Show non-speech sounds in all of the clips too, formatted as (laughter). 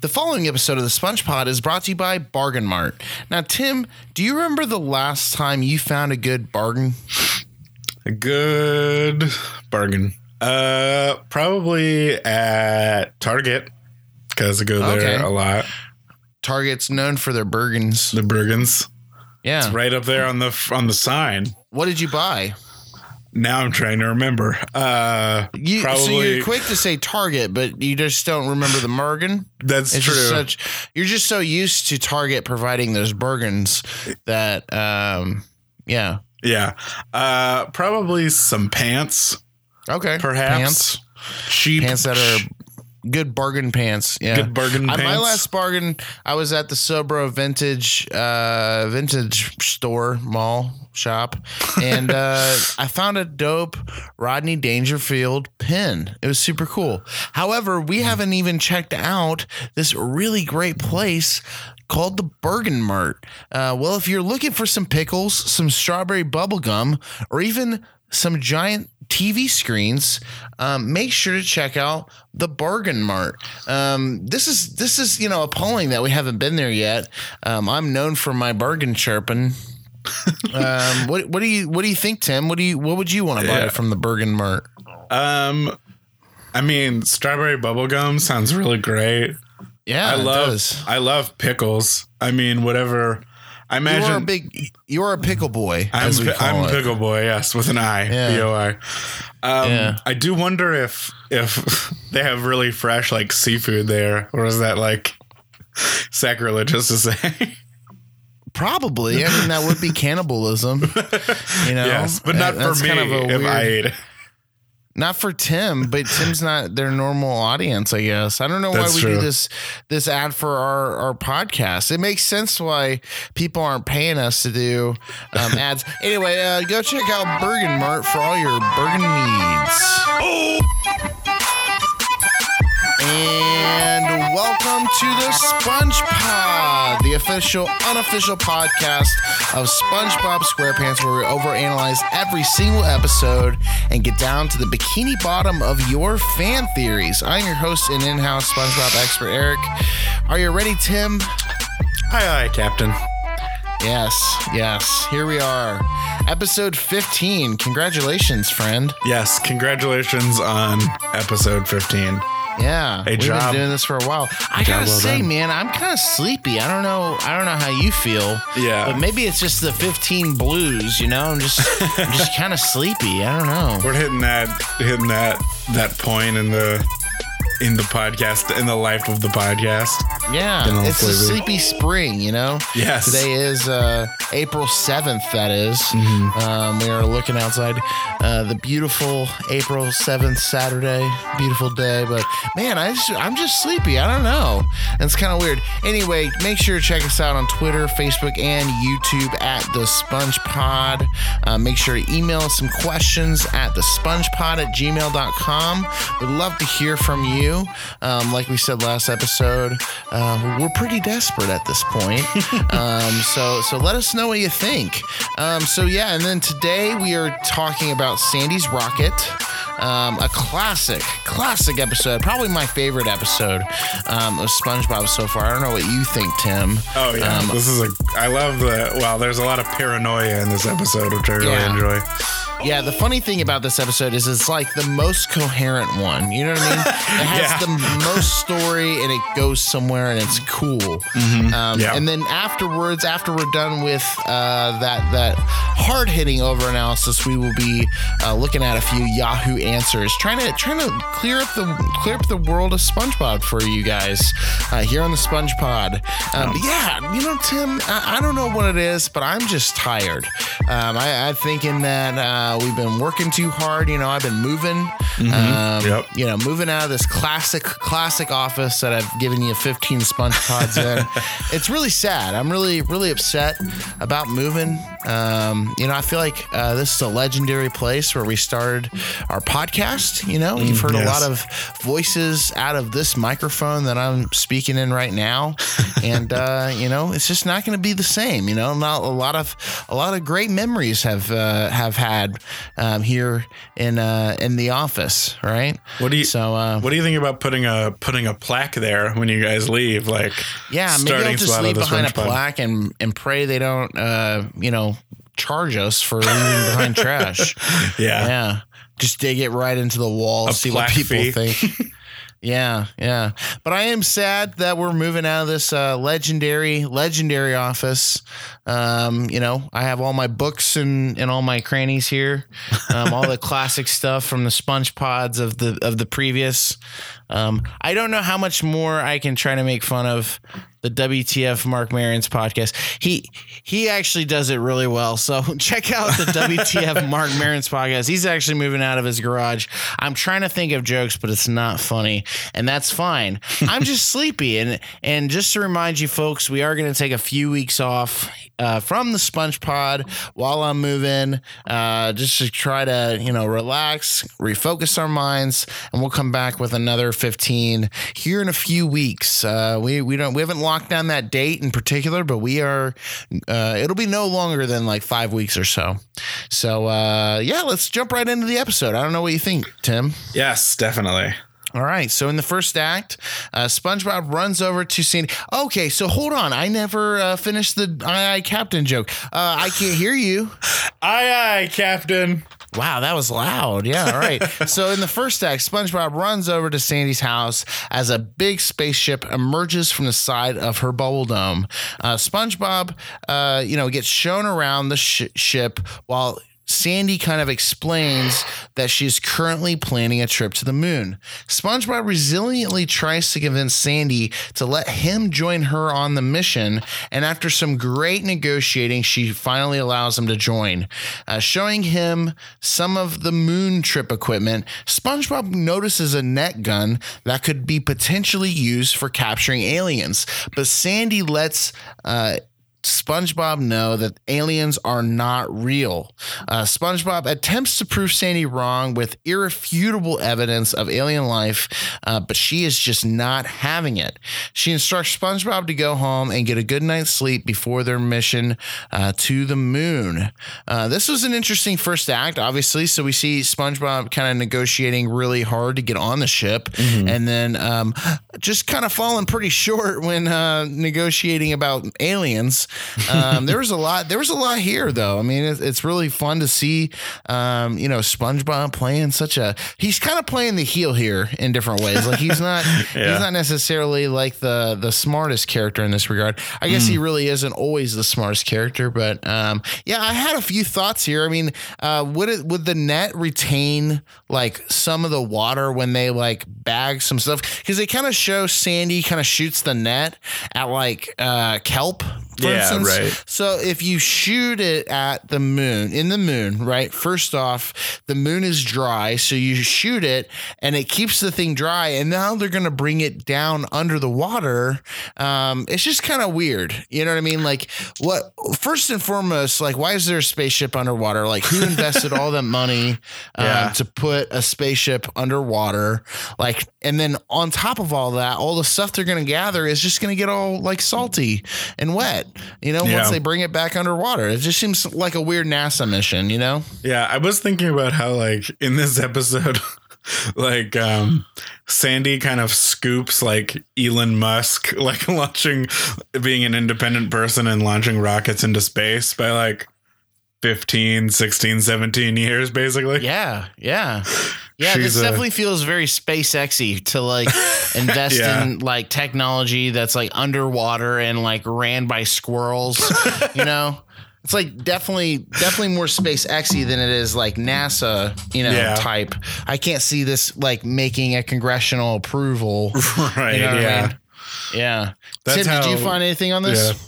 The following episode of the Sponge Pod is brought to you by Bargain Mart. Now, Tim, do you remember the last time you found a good bargain? A good bargain. Uh, probably at Target because I go there Okay. a lot. Target's known for their bargains. The Bergens, Yeah. right up there on the on the sign. What did you buy? Now I'm trying to remember. Uh, You, so probably you're quick to say Target, but you just don't remember the bargain. that's It's true. just such. You're just so used to Target providing those Bergens that, um, yeah. yeah. Uh, probably some pants, Okay. perhaps. Pants. Cheap Pants that are good bargain pants. Yeah. good bargain pants. my last bargain, I was at the Sobro Vintage uh, Vintage Store Mall shop, and (laughs) uh, I found a dope Rodney Dangerfield pin. It was super cool. However, we haven't even checked out this really great place called the Bargain Mart. Uh, well, if you're looking for some pickles, some strawberry bubble gum, or even some giant TV screens, um, make sure to check out the Bargain Mart. Um, this is this is you know appalling that we haven't been there yet. Um, I'm known for my bargain chirping. (laughs) um, what what do you what do you think, Tim? What do you what would you want to buy Yeah. from the Bargain Mart? um, I mean, strawberry bubblegum sounds really great. Yeah, I love. I love pickles. I mean, whatever. I You are a imagine big you are a pickle boy, I'm, as we call I'm it. pickle boy. Yes, with an I. Yeah. B O I. Um, Yeah. I do wonder if if (laughs) they have really fresh like seafood there, or is that like sacrilegious to say? Probably. I mean, that would be (laughs) cannibalism. You know, yes, but not for me. kind of if I ate it. Not for Tim, but Tim's (laughs) not their normal audience, I guess. I don't know That's why we do this this ad for our, our podcast. It makes sense why people aren't paying us to do um, (laughs) ads. Anyway, uh, go check out Bargain Mart for all your Bergen needs. And welcome to the Sponge Pod, the official, unofficial podcast of SpongeBob SquarePants, where we overanalyze every single episode and get down to the bikini bottom of your fan theories. I'm your host and in-house SpongeBob expert, Erik. Are you ready, Tim? Hi, hi, Captain. Yes, yes. Here we are, episode 15. Congratulations, friend. Yes, congratulations on episode 15. Yeah, Hey, we've job. been doing this for a while. I gotta well say, done. man, I'm kind of sleepy. I don't know. I don't know how you feel. Yeah. but maybe it's just the 15 blues. You know, I'm just, I'm just (laughs) kind of sleepy. I don't know. We're hitting that hitting that that point in the in the podcast in the life of the podcast. Yeah, Been a it's a sleepy. sleepy spring. You know. Yes. Today is uh, April 7th. That is. Mm-hmm. Um, we are looking outside uh, the beautiful April 7th Saturday. Beautiful day, but man, I just, I'm just sleepy. I don't know. It's kind of weird. Anyway, make sure to check us out on Twitter, Facebook, and YouTube at the Sponge Pod. Uh, make sure to email us some questions at the spongepod at gmail.com. We'd love to hear from you. Um, like we said last episode, uh, we're pretty desperate at this point. (laughs) um, so so let us know what you think. Um, so yeah, and then today we are talking about Sandy's Rocket. Um, a classic, classic episode. Probably my favorite episode um, of SpongeBob so far. I don't know what you think, Tim. Oh yeah, Um, this is a. I love the. Well, there's a lot of paranoia in this episode, which I really Yeah. enjoy. Yeah, the funny thing about this episode is it's like the most coherent one. You know what I mean? It has Yeah. the most story and it goes somewhere and it's cool. Um, Yeah. And then afterwards, after we're done with uh, that that hard hitting over analysis, we will be uh, looking at a few Yahoo answers, trying to trying to clear up the clear up the world of SpongeBob for you guys uh, here on the Sponge Pod. Um, but yeah, you know, Tim, I, I don't know what it is, but I'm just tired. Um, I, I'm thinking that uh, we've been working too hard. You know, I've been moving. Um, Yep. You know, moving out of this classic classic office that I've given you 15 Sponge Pods in. (laughs) it's really sad. I'm really really upset about moving. Um, you know, I feel like uh, this is a legendary place where we started our podcast. You know, you've heard a lot of voices out of this microphone that I'm speaking in right now, (laughs) and uh, you know, it's just not going to be the same. You know, not a lot of a lot of great memories have uh, have had um, here in uh, in the office, right? What do you So uh, What do you think about putting a putting a plaque there when you guys leave? Like yeah, maybe I'll starting just leave behind a plaque and and pray they don't uh, you know charge us for leaving behind trash. (laughs) Yeah. Yeah. Just dig it right into the wall, A see what people fee. think. (laughs) yeah, yeah. But I am sad that we're moving out of this uh, legendary, legendary office. Um, you know, I have all my books and, and all my crannies here. Um, all the (laughs) classic stuff from the sponge pods of the of the previous. Um, I don't know how much more I can try to make fun of the WTF Marc Maron's podcast. He he actually does it really well. So (laughs) check out the WTF (laughs) Marc Maron's podcast. He's actually moving out of his garage. I'm trying to think of jokes, but it's not funny, and that's fine. I'm just (laughs) sleepy, and and just to remind you folks, we are going to take a few weeks off uh, from the Sponge Pod while I'm moving, uh, just to try to you know relax, refocus our minds, and we'll come back with another 15 here in a few weeks. Uh, we we don't we haven't locked down that date in particular, but we are. Uh, it'll be no longer than like five weeks or so. So uh, yeah, let's jump right into the episode. I don't know what you think, Tim. Yes, definitely. All right. So in the first act, uh, SpongeBob runs over to Sandy. Okay, so hold on. I never uh, finished the aye aye Captain joke. Uh, I can't hear you. Aye, aye, Captain. Wow, that was loud. Yeah. All right. (laughs) so in the first act, SpongeBob runs over to Sandy's house as a big spaceship emerges from the side of her bubble dome. Uh, SpongeBob, uh, you know, gets shown around the sh- ship while. Sandy kind of explains that she's currently planning a trip to the moon. SpongeBob resiliently tries to convince Sandy to let him join her on the mission, and after some great negotiating, she finally allows him to join. Uh, showing him some of the moon trip equipment, SpongeBob notices a net gun that could be potentially used for capturing aliens, but Sandy lets uh, SpongeBob know that aliens are not real. Uh, SpongeBob attempts to prove Sandy wrong with irrefutable evidence of alien life, uh, but she is just not having it. She instructs SpongeBob to go home and get a good night's sleep before their mission uh, to the moon. Uh, this was an interesting first act, obviously. So we see SpongeBob kind of negotiating really hard to get on the ship, and then um, just kind of falling pretty (laughs) short when uh, negotiating about aliens. Um, there was a lot. There was a lot here, though. I mean, it's, it's really fun to see. Um, you know, SpongeBob playing such a. He's kind of playing the heel here in different ways. Like he's not. (laughs) Yeah. He's not necessarily like the the smartest character in this regard. I guess he really isn't always the smartest character, but um, yeah, I had a few thoughts here. I mean, uh, would it would the net retain like some of the water when they like bag some stuff? Because they kind of show Sandy kind of shoots the net at like uh, kelp. For Yeah, instance. right. So if you shoot it at the moon, in the moon, right? First off, the moon is dry, so you shoot it and it keeps the thing dry. And now they're going to bring it down under the water. Um, it's just kind of weird. You know what I mean? Like, what? First and foremost, like, why is there a spaceship underwater? Like, who invested all that money um, (laughs) Yeah. to put a spaceship underwater? Like, and then on top of all that, all the stuff they're going to gather is just going to get all like salty and wet. You know, Yeah. once they bring it back underwater, it just seems like a weird NASA mission. You know? Yeah, I was thinking about how like in this episode (laughs) like um Sandy kind of scoops like Elon Musk (laughs) like launching being an independent person and launching rockets into space by like 15, 16, 17 years basically. Yeah, yeah, yeah. She's this a- definitely feels very SpaceXy to like (laughs) invest Yeah. in like technology that's like underwater and like ran by squirrels. (laughs) you know, it's like definitely definitely more SpaceXy than it is like NASA. You know, Yeah. type. I can't see this like making a congressional approval. (laughs) right. You know what I yeah. mean? Yeah. That's Tim, did you find anything on this? Yeah.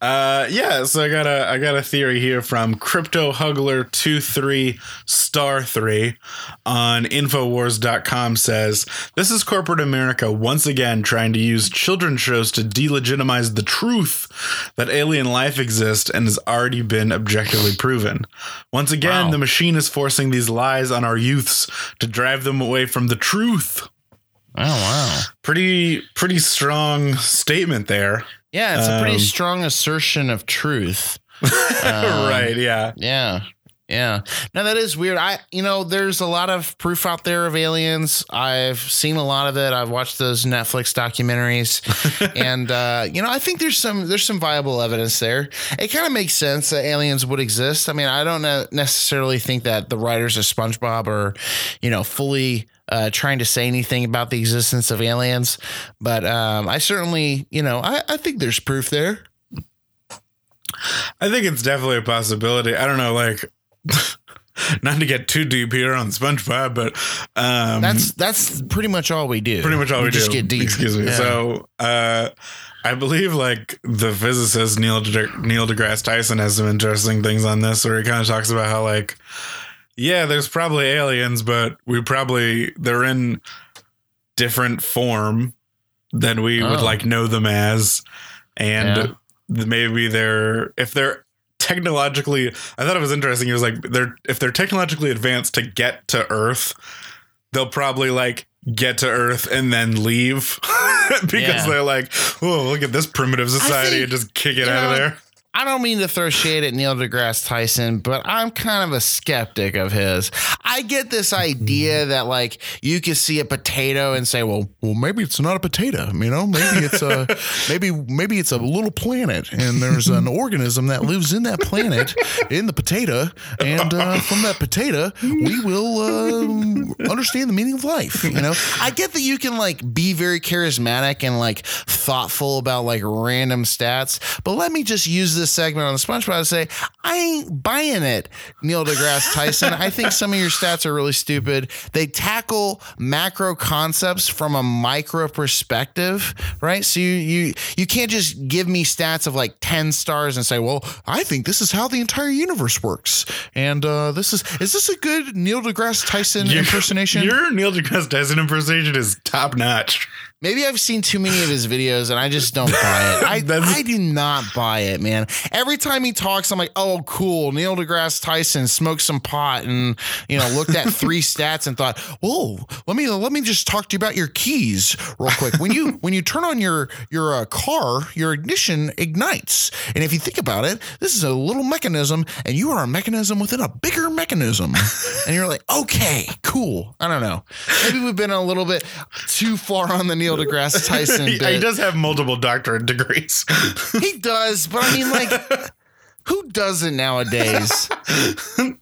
Uh yeah, so I got a I got a theory here from Crypto Hugler 23 star 3 on infowars.com says this is corporate America once again trying to use children's shows to delegitimize the truth that alien life exists and has already been objectively proven. Once again, Wow. the machine is forcing these lies on our youths to drive them away from the truth. Oh wow. Pretty pretty strong statement there. Yeah, it's a pretty Um, strong assertion of truth. (laughs) Um, right, yeah. Yeah. Yeah. Now that is weird. I you know, there's a lot of proof out there of aliens. I've seen a lot of it. I've watched those Netflix documentaries. (laughs) and uh, you know, I think there's some there's some viable evidence there. It kind of makes sense that aliens would exist. I mean, I don't necessarily think that the writers of SpongeBob are, you know, fully uh, trying to say anything about the existence of aliens, but um, I certainly, you know, I, I think there's proof there. I think it's definitely a possibility. I don't know, like (laughs) not to get too deep here on SpongeBob, but um, that's that's pretty much all we do. Pretty much all we, we just do. get deep. Excuse me. Yeah. So uh, I believe like the physicist Neil De- Neil deGrasse Tyson has some interesting things on this, where he kind of talks about how like yeah, there's probably aliens, but we probably they're in different form than we oh. would like know them as, and yeah. maybe they're if they're technologically I thought it was interesting. It was like they're if they're technologically advanced to get to Earth, they'll probably like get to Earth and then leave (laughs) because yeah. they're like, oh, look at this primitive society think, and just kick it out know, of there. I don't mean to throw shade at Neil deGrasse Tyson, but I'm kind of a skeptic of his. I get this idea that like you could see a potato and say, well, well, maybe it's not a potato, you know, maybe it's a (laughs) maybe maybe it's a little planet, and there's an (laughs) organism that lives in that planet in the potato, and uh, from that potato we will uh, understand the meaning of life. You know, (laughs) I get that you can like be very charismatic and like thoughtful about like random stats, but let me just use this segment on the SpongeBob to say, I ain't buying it, Neil deGrasse Tyson. I think some of your stats are really stupid. They tackle macro concepts from a micro perspective, right? So you you you can't just give me stats of like 10 stars and say, well, I think this is how the entire universe works. And uh, this is is this a good Neil deGrasse Tyson impersonation? Your Neil deGrasse Tyson impersonation is top notch. Maybe I've seen too many of his videos and I just don't buy it. I, (laughs) I do not buy it, man. Every time he talks, I'm like, oh, cool. Neil deGrasse Tyson smoked some pot and you know looked at three (laughs) stats and thought, whoa, let me let me just talk to you about your keys real quick. When you when you turn on your your uh, car, your ignition ignites, and if you think about it, this is a little mechanism, and you are a mechanism within a bigger mechanism, and you're like, okay, cool. I don't know. Maybe we've been a little bit too far on the Neil Neil deGrasse (laughs) Tyson. he, he does have multiple doctorate degrees. he does, but I mean, like, (laughs) who doesn't nowadays?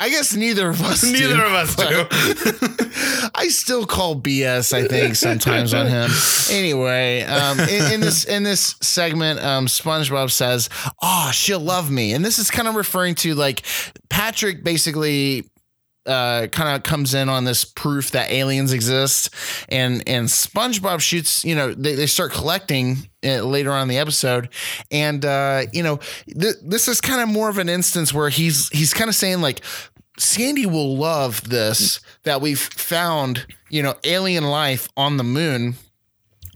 I guess neither of us. Neither do, of us do. (laughs) I still call BS. I think sometimes on him. Anyway, um, in, in, this in this segment, um, SpongeBob says, "Oh, she'll love me," and this is kind of referring to like Patrick basically uh, kind of comes in on this proof that aliens exist, and and SpongeBob shoots. You know, they, they start collecting later on in the episode, and uh, you know, th- this is kind of more of an instance where he's he's kind of saying like. Sandy will love this that we've found, you know, alien life on the moon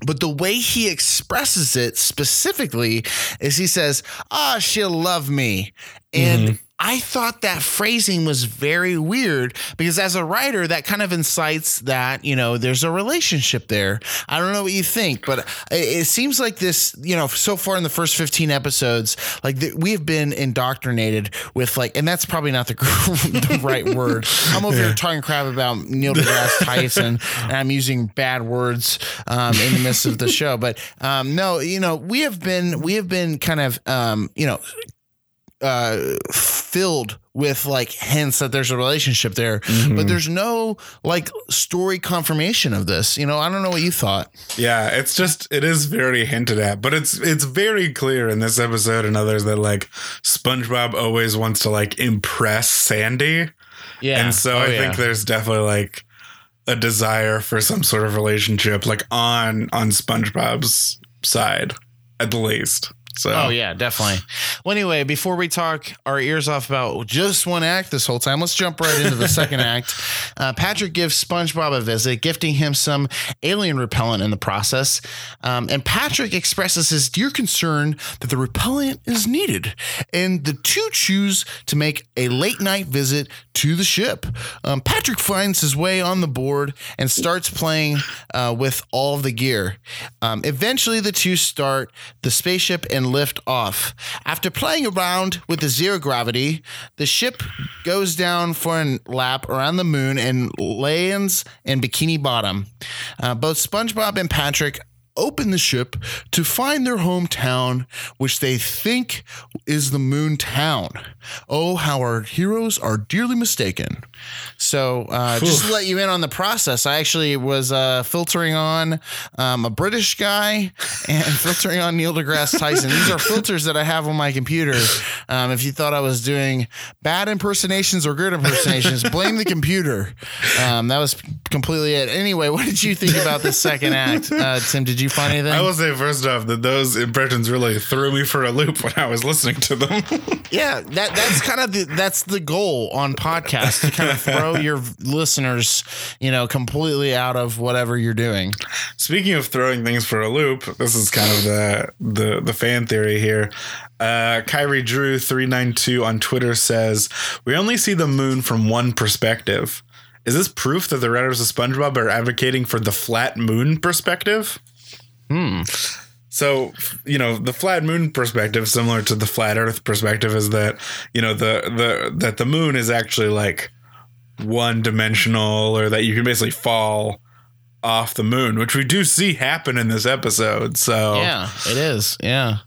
but the way he expresses it specifically is he says, Ah, she'll love me. And mm-hmm. I thought that phrasing was very weird because as a writer, that kind of incites that, you know, there's a relationship there. I don't know what you think, but it seems like this, you know, so far in the first 15 episodes, like the, we have been indoctrinated with like, and that's probably not the, (laughs) the right word. I'm over yeah. here talking crap about Neil deGrasse Tyson (laughs) and I'm using bad words um, in the midst of the show. But um, no, you know, we have been, we have been kind of, um, you know, uh, filled with like hints that there's a relationship there, mm-hmm. but there's no like story confirmation of this. You know, I don't know what you thought. Yeah, it's just it is very hinted at, but it's it's very clear in this episode and others that like SpongeBob always wants to like impress Sandy. Yeah, and so oh, I yeah. think there's definitely like a desire for some sort of relationship, like on on SpongeBob's side at the least. So. Oh yeah, definitely. Well, anyway, before we talk our ears off about just one act this whole time, let's jump right into the second (laughs) act. Uh, Patrick gives SpongeBob a visit, gifting him some alien repellent in the process. Um, and Patrick expresses his dear concern that the repellent is needed, and the two choose to make a late night visit to the ship. Um, Patrick finds his way on the board and starts playing uh, with all of the gear. Um, eventually, the two start the spaceship and and lift off. After playing around with the zero gravity, the ship goes down for a lap around the moon and lands in Bikini Bottom. Uh, both SpongeBob and Patrick open the ship to find their hometown, which they think is the moon town. Oh, how our heroes are dearly mistaken. So, uh, just to let you in on the process, I actually was uh, filtering on um, a British guy and (laughs) filtering on Neil deGrasse Tyson. These are filters that I have on my computer. Um, if you thought I was doing bad impersonations or good impersonations, blame the computer. Um, that was completely it. Anyway, what did you think about the second act, uh, Tim? Did you find anything? I will say first off that those impressions really threw me for a loop when I was listening to them. (laughs) yeah, that that's kind of the that's the goal on podcasts to kind of throw (laughs) your listeners, you know, completely out of whatever you're doing. Speaking of throwing things for a loop, this is kind of the the the fan theory here. Uh, Kyrie Drew three nine two on Twitter says we only see the moon from one perspective. Is this proof that the writers of SpongeBob are advocating for the flat moon perspective? Hmm. So, you know, the flat moon perspective, similar to the flat Earth perspective, is that you know the the that the moon is actually like one dimensional, or that you can basically fall off the moon, which we do see happen in this episode. So yeah, it is. Yeah,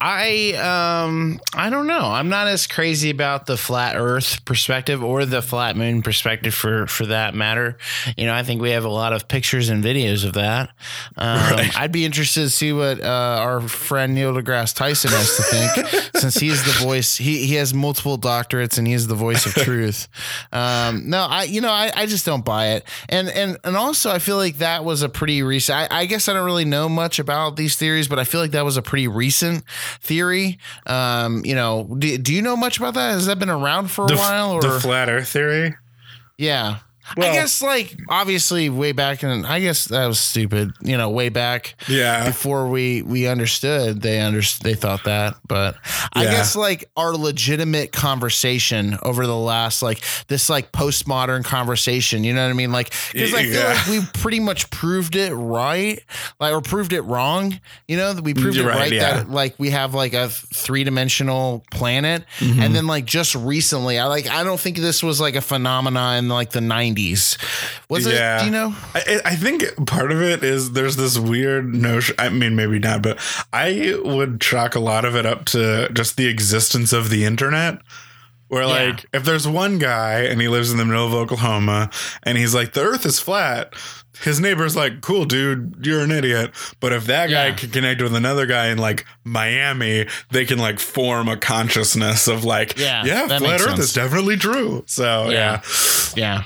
I um I don't know. I'm not as crazy about the flat Earth perspective or the flat moon perspective for for that matter. You know, I think we have a lot of pictures and videos of that. Um, right. I'd be interested to see what uh, our friend Neil deGrasse Tyson has to think, (laughs) since he's the voice. He he has multiple doctorates and he's the voice of truth. Um, no, I you know I, I just don't buy it, and and and also I feel like that was a pretty recent. I, I, guess I don't really know much about these theories, but I feel like that was a pretty recent theory. Um, you know, do, do you know much about that? Has that been around for a the, while? Or the flat Earth theory? Yeah. Well, I guess like obviously way back and I guess that was stupid, you know, way back yeah before we we understood they under they thought that, but I yeah. guess like our legitimate conversation over the last like this like postmodern conversation, you know what I mean? Like cuz I feel yeah. like we pretty much proved it right, like or proved it wrong, you know, we proved You're it right, right yeah. that like we have like a three-dimensional planet mm-hmm. and then like just recently I like I don't think this was like a phenomenon in like the 90s 90s. Was yeah. it, you know? I, I, think part of it is there's this weird notion. I mean, maybe not, but I would chalk a lot of it up to just the existence of the internet. Where, yeah. like, if there's one guy and he lives in the middle of Oklahoma and he's like, the earth is flat, his neighbor's like, cool, dude, you're an idiot. But if that guy yeah. can connect with another guy in like Miami, they can like form a consciousness of like, yeah, yeah flat earth sense. is definitely true. So, yeah. Yeah. yeah.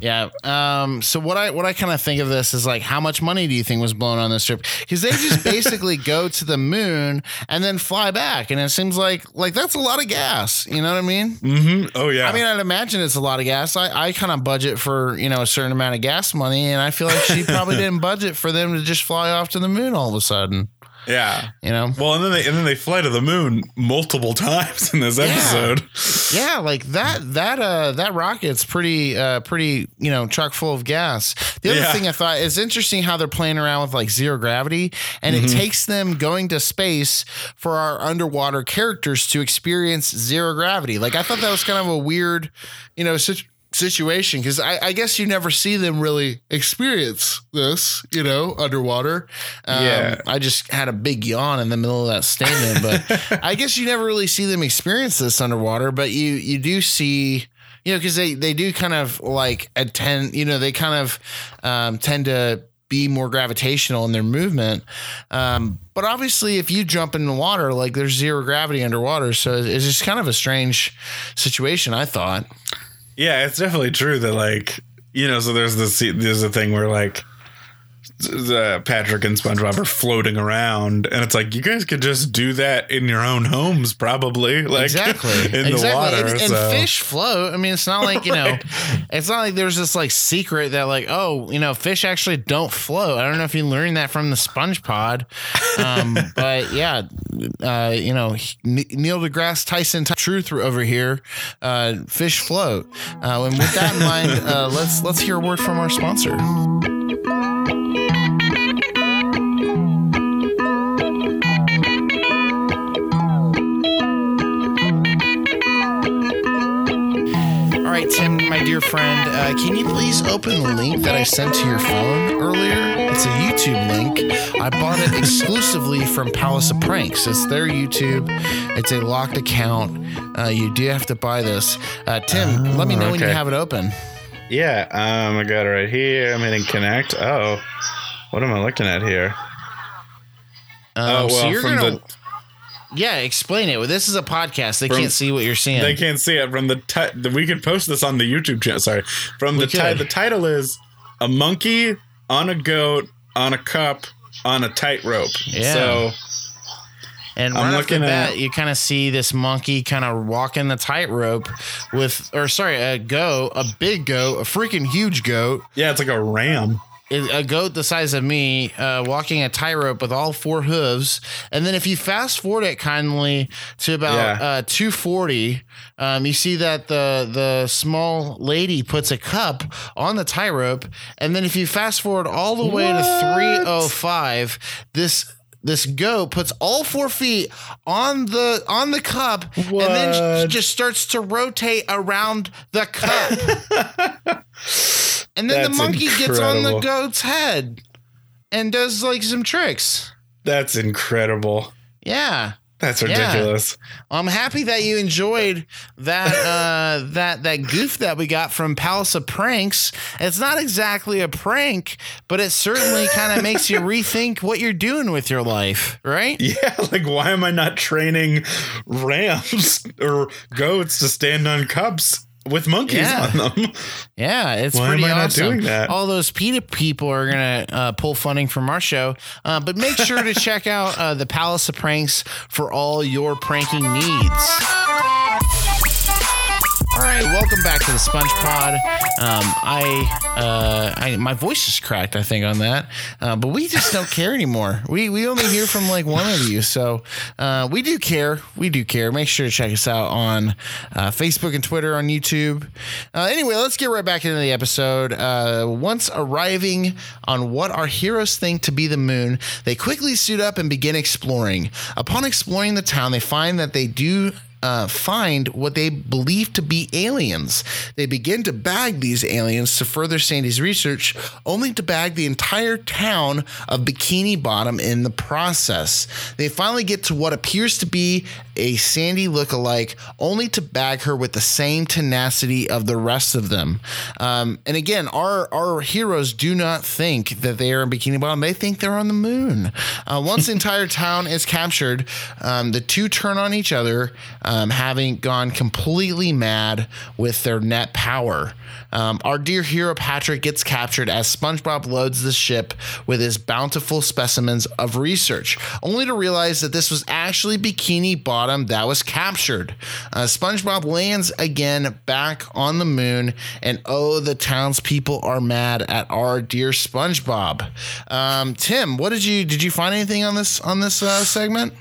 Yeah. Um, so what I what I kind of think of this is like, how much money do you think was blown on this trip? Because they just (laughs) basically go to the moon and then fly back, and it seems like like that's a lot of gas. You know what I mean? Mm-hmm. Oh yeah. I mean, I'd imagine it's a lot of gas. I I kind of budget for you know a certain amount of gas money, and I feel like she probably (laughs) didn't budget for them to just fly off to the moon all of a sudden. Yeah. You know? Well, and then they and then they fly to the moon multiple (laughs) times in this episode. Yeah, yeah like that that uh that rocket's pretty uh pretty, you know, chock full of gas. The other yeah. thing I thought is interesting how they're playing around with like zero gravity and mm-hmm. it takes them going to space for our underwater characters to experience zero gravity. Like I thought that was kind of a weird, you know, situation situation because I, I, guess you never see them really experience this, you know, underwater. Um, yeah. I just had a big yawn in the middle of that statement, but (laughs) I guess you never really see them experience this underwater, but you you do see. You know, because they, they do kind of like attend, you know, they kind of um, tend to be more gravitational in their movement. Um, but obviously, if you jump in the water, like there's zero gravity underwater. So it's just kind of a strange situation, I thought. Yeah, it's definitely true that like you know, so there's this there's a thing where like the Patrick and SpongeBob are floating around, and it's like you guys could just do that in your own homes, probably. Like exactly (laughs) in exactly. the water. And, and so. fish float. I mean, it's not like you know, it's not like there's this like secret that like oh you know fish actually don't float. I don't know if you learned that from the Sponge Pod, um, (laughs) but yeah, uh, you know Neil deGrasse Tyson t- truth over here. Uh, fish float. Uh, and with that in mind, uh, let's let's hear a word from our sponsor. Friend, uh, can you please open the link that I sent to your phone earlier? It's a YouTube link. I bought it exclusively from Palace of Pranks. It's their YouTube. It's a locked account. Uh, you do have to buy this. Uh, Tim, let me know when you have it open. Yeah, um, I got it right here. I'm hitting connect. Oh, what am I looking at here? Um, oh, so well, you're from gonna, the yeah, explain it. Well, this is a podcast. They From- can't see what you're seeing. they can't see it from the we could post this on the YouTube channel. Sorry, from the ti- the title is a monkey on a goat on a cup on a tightrope. Yeah. So And I'm right the looking bat, at- you kind of see this monkey kind of walking the tightrope with, or sorry, a goat, a big goat, a freaking huge goat, yeah, it's like a ram. A goat the size of me, uh, walking a tightrope with all four hooves. And then if you fast forward it kindly to about Yeah. uh, 240, um, you see that the the small lady puts a cup on the tightrope. And then if you fast forward all the way to 305, this this goat puts all four feet on the on the cup and then What? just starts to rotate around the cup. (laughs) and then the That's monkey gets on the goat's head and does like some tricks. That's incredible. Yeah. That's Yeah. ridiculous. I'm happy that you enjoyed that uh, that that goof that we got from Palace of Pranks. It's not exactly a prank, but it certainly kind of (laughs) makes you rethink what you're doing with your life, right? Yeah, (laughs) like why am I not training rams or goats to stand on cups with monkeys Yeah. on them? (laughs) Yeah, it's Why am pretty I not awesome. doing that? All those PETA people are gonna uh, pull funding from our show, uh, but make sure to (laughs) check out uh, the Palace of Pranks for all your pranking needs. Right, welcome back to the Sponge Pod. Um, I, uh, I, my voice is cracked, I think, on that, uh, but we just don't care anymore. We we only hear from like one of you, so uh, we do care. We do care. Make sure to check us out on uh, Facebook and Twitter, on YouTube. Uh, anyway, let's get right back into the episode. Uh, once arriving on what our heroes think to be the moon, they quickly suit up and begin exploring. Upon exploring the town, they find that they do uh, find what they believe to be aliens. They begin to bag these aliens to further Sandy's research, only to bag the entire town of Bikini Bottom in the process. They finally get to what appears to be a Sandy look-alike, only to bag her with the same tenacity of the rest of them. Um, and again, our our heroes do not think that they are in Bikini Bottom; they think they're on the moon. Uh, once the (laughs) entire town is captured, um, the two turn on each other, um, having gone completely mad with their net power. Um, our dear hero Patrick gets captured as SpongeBob loads the ship with his bountiful specimens of research, only to realize that this was actually Bikini Bottom that was captured. Uh, SpongeBob lands again back on the moon, and oh, the townspeople are mad at our dear SpongeBob. Um, Tim, what did you did you find anything on this on this uh, segment?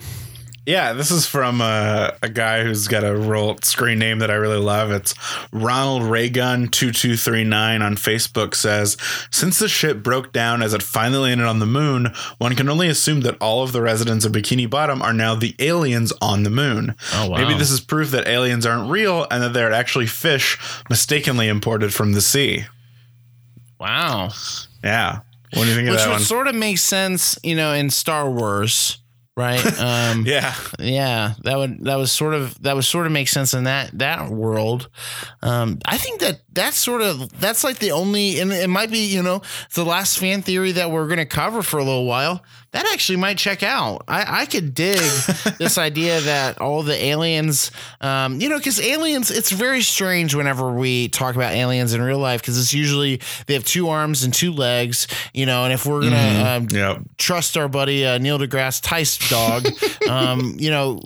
Yeah, this is from uh, a guy who's got a roll screen name that I really love. It's Ronald Raygun two two three nine on Facebook says, since the ship broke down as it finally landed on the moon, one can only assume that all of the residents of Bikini Bottom are now the aliens on the moon. Oh, wow. Maybe this is proof that aliens aren't real and that they're actually fish mistakenly imported from the sea. Wow. Yeah. What do you think of Which that would one? sort of make sense, you know, in Star Wars, right? (laughs) Um, yeah. yeah, that would that was sort of that would sort of make sense in that that world. Um, I think that that's sort of that's like the only, and it might be, you know, the last fan theory that we're going to cover for a little while. That actually might check out. I, I could dig (laughs) this idea that all the aliens, um, you know, because aliens, it's very strange whenever we talk about aliens in real life because it's usually they have two arms and two legs, you know, and if we're gonna um, Yep. trust our buddy uh, Neil deGrasse Tyson dog. (laughs) um, you know,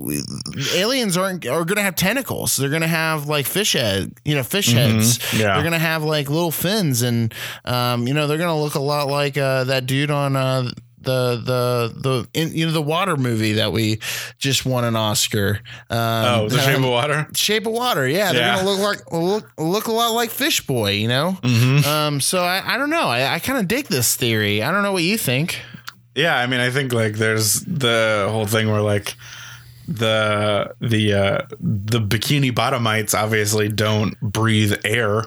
aliens aren't are going to have tentacles. They're going to have like fish head, you know, fish heads. Yeah. They're going to have like little fins, and um, you know, they're going to look a lot like uh, that dude on. Uh, the the the in, you know the water movie that we just won an Oscar. Um, Oh, the shape of (laughs) water. Shape of Water, yeah, they're Yeah. gonna look like look look a lot like Fish Boy, you know. Mm-hmm. Um, so I, I don't know. I, I kind of dig this theory. I don't know what you think. Yeah, I mean, I think like there's the whole thing where like the the uh the bikini bottomites obviously don't breathe air.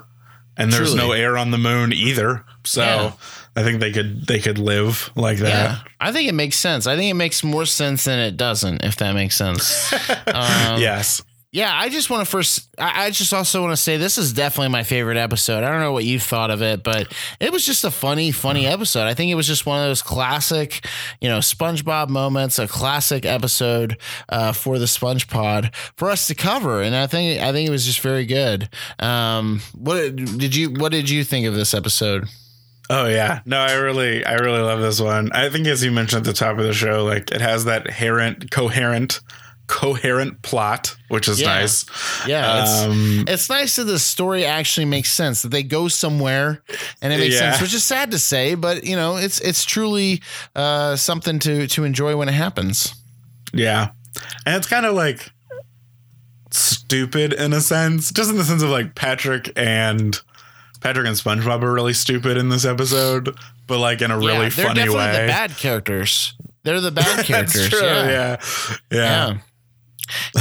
And there's Truly. no air on the moon either. So Yeah. I think they could they could live like that. Yeah, I think it makes sense. I think it makes more sense than it doesn't, if that makes sense. (laughs) um, yes. Yeah, I just want to first. I, just also want to say this is definitely my favorite episode. I don't know what you thought of it, but it was just a funny, funny episode. I think it was just one of those classic, you know, SpongeBob moments, a classic episode uh, for the Sponge Pod for us to cover, and I think I think it was just very good. Um, what did you What did you think of this episode? Oh yeah. No, I really I really love this one. I think as you mentioned at the top of the show, like it has that coherent coherent coherent plot, which is Yeah. nice. Yeah, it's, Um it's nice that the story actually makes sense that they go somewhere and it makes Yeah. sense which is sad to say but you know it's it's truly uh something to to enjoy when it happens yeah. And it's kind of like stupid in a sense, just in the sense of like Patrick and Patrick and SpongeBob are really stupid in this episode, but like in a really yeah, they're funny definitely way. the bad characters they're the bad (laughs) characters true. yeah. Yeah. Yeah.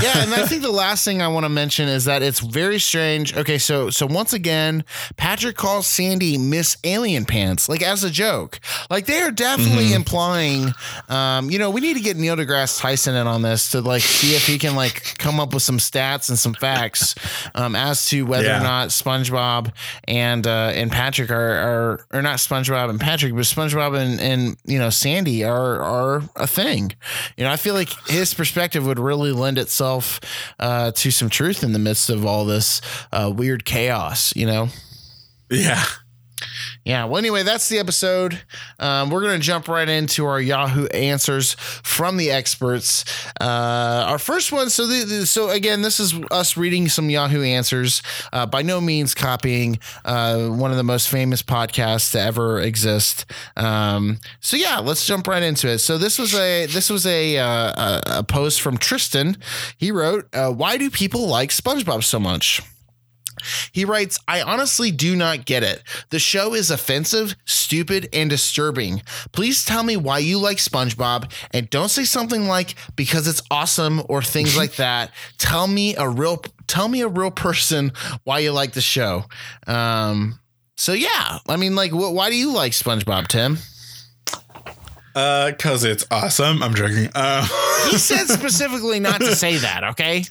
Yeah. and I think the last thing I want to mention is that it's very strange. Okay, so so once again, Patrick calls Sandy Miss Alien Pants, like as a joke. Like they are definitely Mm-hmm. implying, um, you know, we need to get Neil deGrasse Tyson in on this to like see if he can like come up with some stats and some facts um, as to whether Yeah. or not SpongeBob and uh, and Patrick are are or not SpongeBob and Patrick, but SpongeBob and and you know Sandy are are a thing. You know, I feel like his perspective would really lend itself uh, to some truth in the midst of all this uh, weird chaos. You know. Yeah. Yeah. Well, anyway, that's the episode. Um, we're going to jump right into our Yahoo answers from the experts. Uh, our first one. So, the, the- so again, this is us reading some Yahoo answers. Uh, by no means copying uh, one of the most famous podcasts to ever exist. Um, so yeah, let's jump right into it. So this was a this was a uh, a, a post from Tristan. He wrote, uh, "Why do people like SpongeBob so much?" He writes, I honestly do not get it. The show is offensive, stupid, and disturbing. Please tell me why you like SpongeBob and don't say something like because it's awesome or things like (laughs) that. Tell me a real tell me a real person why you like the show. Um so yeah, I mean like wh- why do you like SpongeBob, Tim? Uh, cause it's awesome. I'm joking. Uh, He said (laughs) specifically not to say that, okay?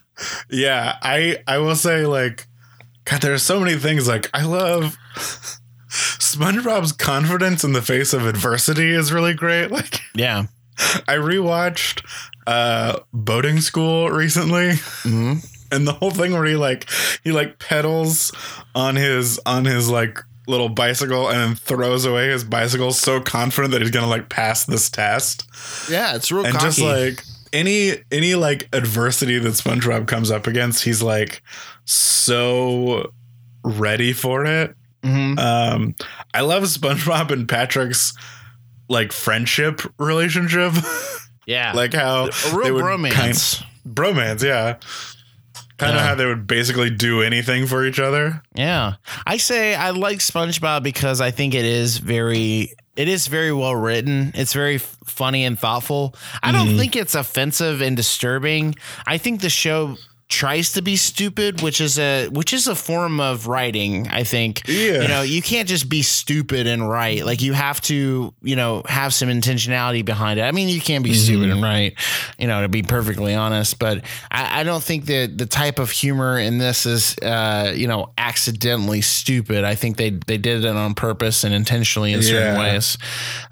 yeah, I I will say like, God, there's so many things. Like I love SpongeBob's confidence in the face of adversity is really great. (laughs) Like Yeah. I rewatched uh boating school recently. hmm (laughs) and the whole thing where he like he like pedals on his on his like little bicycle and then throws away his bicycle so confident that he's gonna like pass this test Yeah, it's real and cocky. just like any any like adversity that SpongeBob comes up against he's like so ready for it Mhm. um I love SpongeBob and Patrick's like friendship relationship (laughs) Yeah. like how a real they would bromance. kind- bromance yeah kind of how they would basically do anything for each other Yeah. I say I like SpongeBob because I think it is very it is very well written. It's very f- funny and thoughtful. I don't mm-hmm. think it's offensive and disturbing. I think the show tries to be stupid, which is a which is a form of writing, I think. Yeah. You know, you can't just be stupid and write. Like you have to, you know, have some intentionality behind it. I mean, you can be stupid and write, you know, to be perfectly honest, but I, I don't think that the type of humor in this is uh, you know, accidentally stupid. I think they they did it on purpose and intentionally in certain Yeah. ways.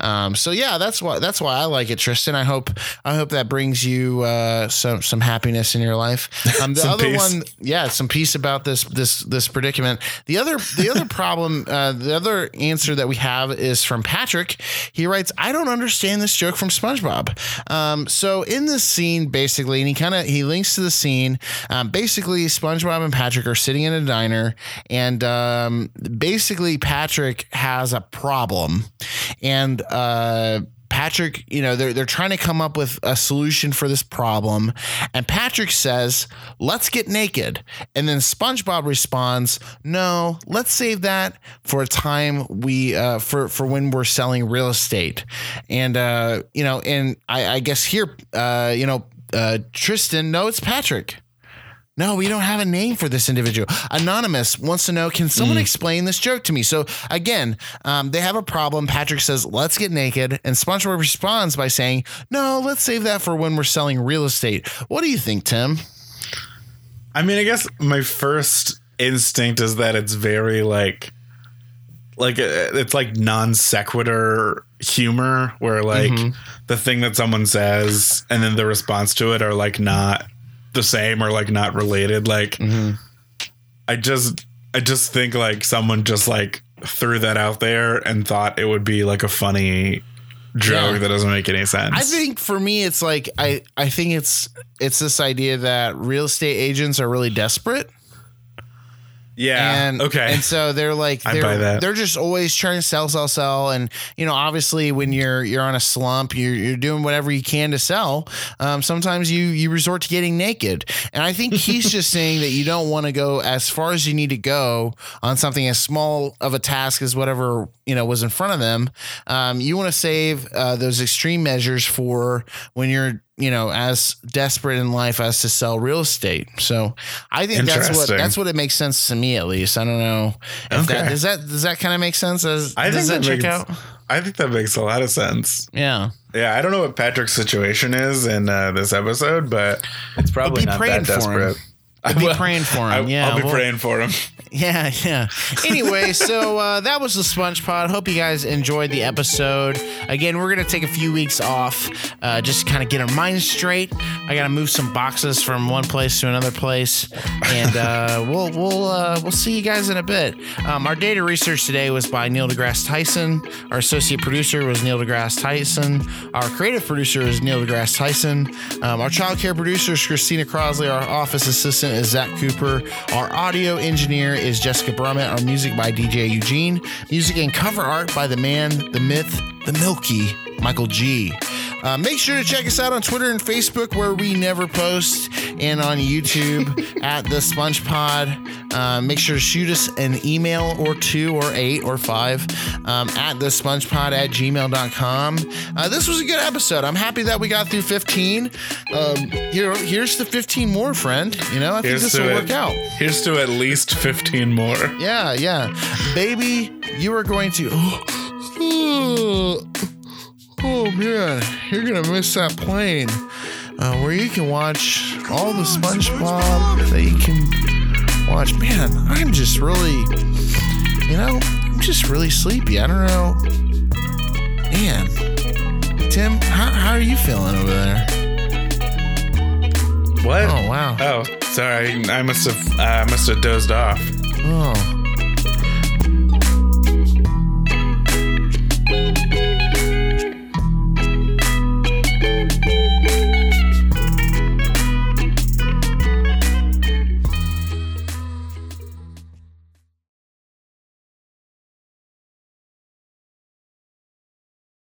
Um, so yeah, that's why that's why I like it, Tristan. I hope I hope that brings you uh, some some happiness in your life. Um, (laughs) the Some other peace. one, yeah, some peace about this this this predicament. The other the other (laughs) problem, uh, the other answer that we have is from Patrick. He writes, "I don't understand this joke from SpongeBob." Um, so in this scene, basically, and he kind of he links to the scene. Um, basically, SpongeBob and Patrick are sitting in a diner, and um, basically Patrick has a problem, and. Uh, Patrick, you know, they're they're trying to come up with a solution for this problem, and Patrick says, "Let's get naked." And then SpongeBob responds, "No, let's save that for a time we uh, for for when we're selling real estate." And uh, you know, and I, I guess here, uh, you know, uh, Tristan, no, it's Patrick. No, we don't have a name for this individual. Anonymous wants to know Can someone Hmm. explain this joke to me? So, again, um, they have a problem. Patrick says, Let's get naked. And SpongeBob responds by saying, No, let's save that for when we're selling real estate. What do you think, Tim? I mean, I guess my first instinct is that it's very like, like uh, it's like non sequitur humor, where like the thing that someone says and then the response to it are like not the same or like not related. Like, mm-hmm. I just, I just think like someone just like threw that out there and thought it would be like a funny joke Yeah. that doesn't make any sense. I think for me, it's like I, I think it's it's this idea that real estate agents are really desperate. Yeah. and okay. and so they're like they're, they're just always trying to sell sell sell and you know obviously when you're you're on a slump you're, you're doing whatever you can to sell um, sometimes you you resort to getting naked and i think he's (laughs) just saying that you don't want to go as far as you need to go on something as small of a task as whatever you know was in front of them um, you want to save uh, those extreme measures for when you're you know as desperate in life as to sell real estate so i think that's what that's what it makes sense to me at least i don't know if that Okay. does that does that kind of make sense as I does that think check makes, out I think that makes a lot of sense. yeah Yeah, I don't know what Patrick's situation is in uh, this episode, but it's probably be not praying that for him. desperate. I be (laughs) praying for him. I, Yeah, I'll be well- praying for him. (laughs) Yeah, yeah. Anyway, so uh, that was the Sponge Pod. Hope you guys enjoyed the episode. Again, we're gonna take a few weeks off, uh, just to kind of get our minds straight. I gotta move some boxes from one place to another place, and uh, (laughs) we'll we'll uh, we'll see you guys in a bit. Um, our data research today was by Neil deGrasse Tyson. Our associate producer was Neil deGrasse Tyson. Our creative producer is Neil deGrasse Tyson. Um, our child care producer is Christina Crosley. Our office assistant is Zach Cooper. Our audio engineer is Jessica Brummett. Our music by DJ Eugene. Music and cover art by the man, the myth, the Milky, Michael G. Uh, make sure to check us out on Twitter and Facebook where we never post, and on YouTube (laughs) at the Sponge Pod. Uh, make sure to shoot us an email or two or eight or five um, at the spongepod at gmail.com. Uh, this was a good episode. I'm happy that we got through 15. Um, here, here's the 15 more, friend. You know, I think Here's this will it. work out. Here's to at least 15 more. Yeah, yeah. Baby, you are going to. (gasps) (laughs) Oh, man, you're going to miss that plane uh, where you can watch all the SpongeBob that you can watch. Man, I'm just really, you know, I'm just really sleepy. I don't know. Man, Tim, how, how are you feeling over there? What? Oh, wow. Oh, sorry. I must have I must have dozed off. Oh,